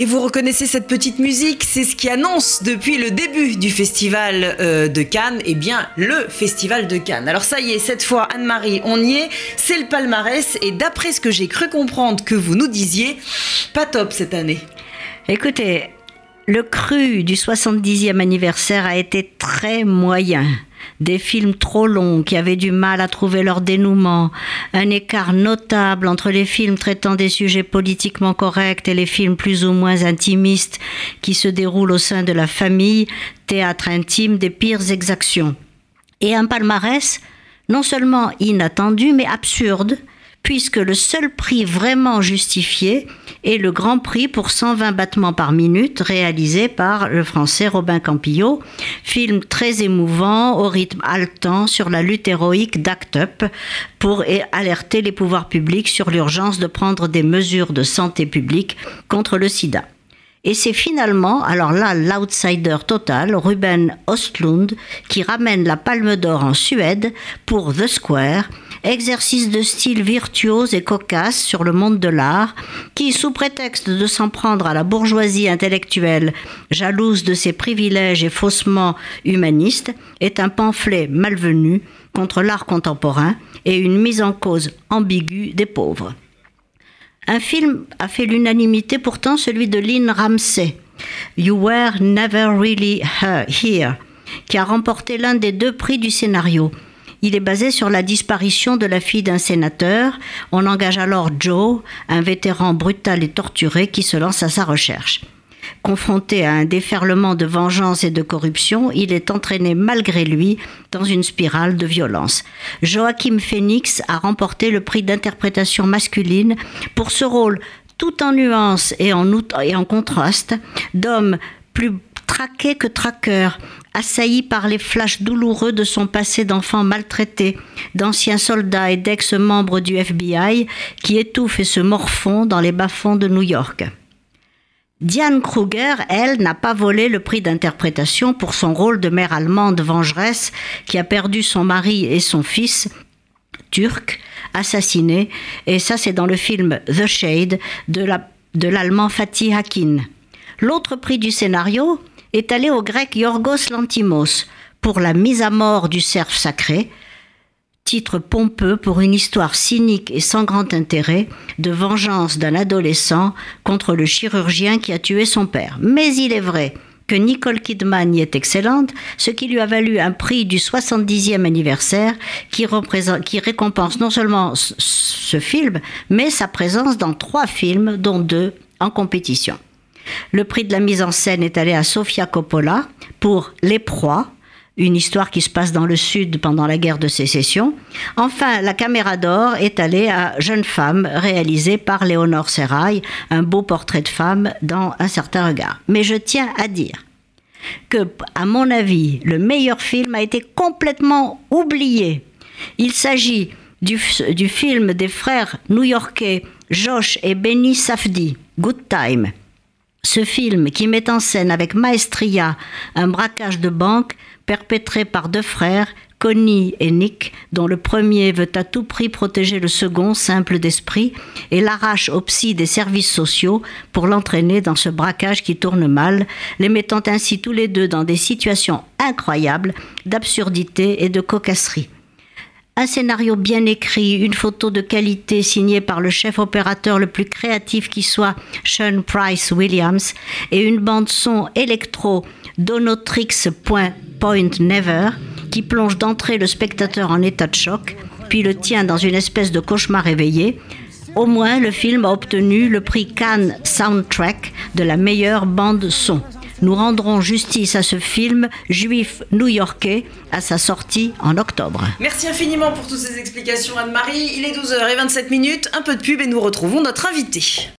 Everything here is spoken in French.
Et vous reconnaissez cette petite musique, c'est ce qui annonce depuis le début du festival euh, de Cannes, et eh bien le festival de Cannes. Alors ça y est, cette fois Anne-Marie, on y est, c'est le palmarès, et d'après ce que j'ai cru comprendre que vous nous disiez, pas top cette année. Écoutez, le cru du 70e anniversaire a été très moyen des films trop longs qui avaient du mal à trouver leur dénouement, un écart notable entre les films traitant des sujets politiquement corrects et les films plus ou moins intimistes qui se déroulent au sein de la famille, théâtre intime des pires exactions. Et un palmarès non seulement inattendu mais absurde, puisque le seul prix vraiment justifié est le Grand Prix pour 120 battements par minute réalisé par le français Robin Campillo, film très émouvant au rythme haletant sur la lutte héroïque d'Act Up pour alerter les pouvoirs publics sur l'urgence de prendre des mesures de santé publique contre le sida. Et c'est finalement, alors là, l'outsider total, Ruben Ostlund, qui ramène la Palme d'Or en Suède pour The Square, exercice de style virtuose et cocasse sur le monde de l'art, qui, sous prétexte de s'en prendre à la bourgeoisie intellectuelle, jalouse de ses privilèges et faussement humaniste, est un pamphlet malvenu contre l'art contemporain et une mise en cause ambiguë des pauvres. Un film a fait l'unanimité pourtant, celui de Lynn Ramsey, You Were Never Really Here, qui a remporté l'un des deux prix du scénario. Il est basé sur la disparition de la fille d'un sénateur. On engage alors Joe, un vétéran brutal et torturé qui se lance à sa recherche. Confronté à un déferlement de vengeance et de corruption, il est entraîné malgré lui dans une spirale de violence. Joachim Phoenix a remporté le prix d'interprétation masculine pour ce rôle tout en nuance et en, contraste d'homme plus traqué que traqueur, assailli par les flashs douloureux de son passé d'enfant maltraité, d'anciens soldats et d'ex-membres du FBI qui étouffent et se morfondent dans les bas-fonds de New York. Diane Kruger, elle, n'a pas volé le prix d'interprétation pour son rôle de mère allemande vengeresse qui a perdu son mari et son fils turc assassinés. Et ça, c'est dans le film The Shade de l'allemand Fatih Akin. L'autre prix du scénario est allé au grec Yorgos Lantimos pour la mise à mort du cerf sacré, titre pompeux pour une histoire cynique et sans grand intérêt de vengeance d'un adolescent contre le chirurgien qui a tué son père. Mais il est vrai que Nicole Kidman y est excellente, ce qui lui a valu un prix du 70e anniversaire qui, qui récompense non seulement ce film, mais sa présence dans trois films, dont deux en compétition. Le prix de la mise en scène est allé à Sofia Coppola pour Les Proies, une histoire qui se passe dans le Sud pendant la guerre de sécession. Enfin, la caméra d'or est allée à Jeune femme, réalisée par Léonore Serrail, un beau portrait de femme dans un certain regard. Mais je tiens à dire que, à mon avis, le meilleur film a été complètement oublié. Il s'agit du, du film des frères new-yorkais Josh et Benny Safdie, Good Time. Ce film, qui met en scène avec maestria un braquage de banque perpétré par deux frères, Connie et Nick, dont le premier veut à tout prix protéger le second, simple d'esprit, et l'arrache au psy des services sociaux pour l'entraîner dans ce braquage qui tourne mal, les mettant ainsi tous les deux dans des situations incroyables d'absurdité et de cocasserie. Un scénario bien écrit, une photo de qualité signée par le chef opérateur le plus créatif qui soit, Sean Price Williams, et une bande son électro Donotrix Point Never, qui plonge d'entrée le spectateur en état de choc, puis le tient dans une espèce de cauchemar éveillé. Au moins, le film a obtenu le prix Cannes Soundtrack de la meilleure bande son nous rendrons justice à ce film juif new-yorkais à sa sortie en octobre. Merci infiniment pour toutes ces explications Anne-Marie. Il est 12h27 minutes, un peu de pub et nous retrouvons notre invité.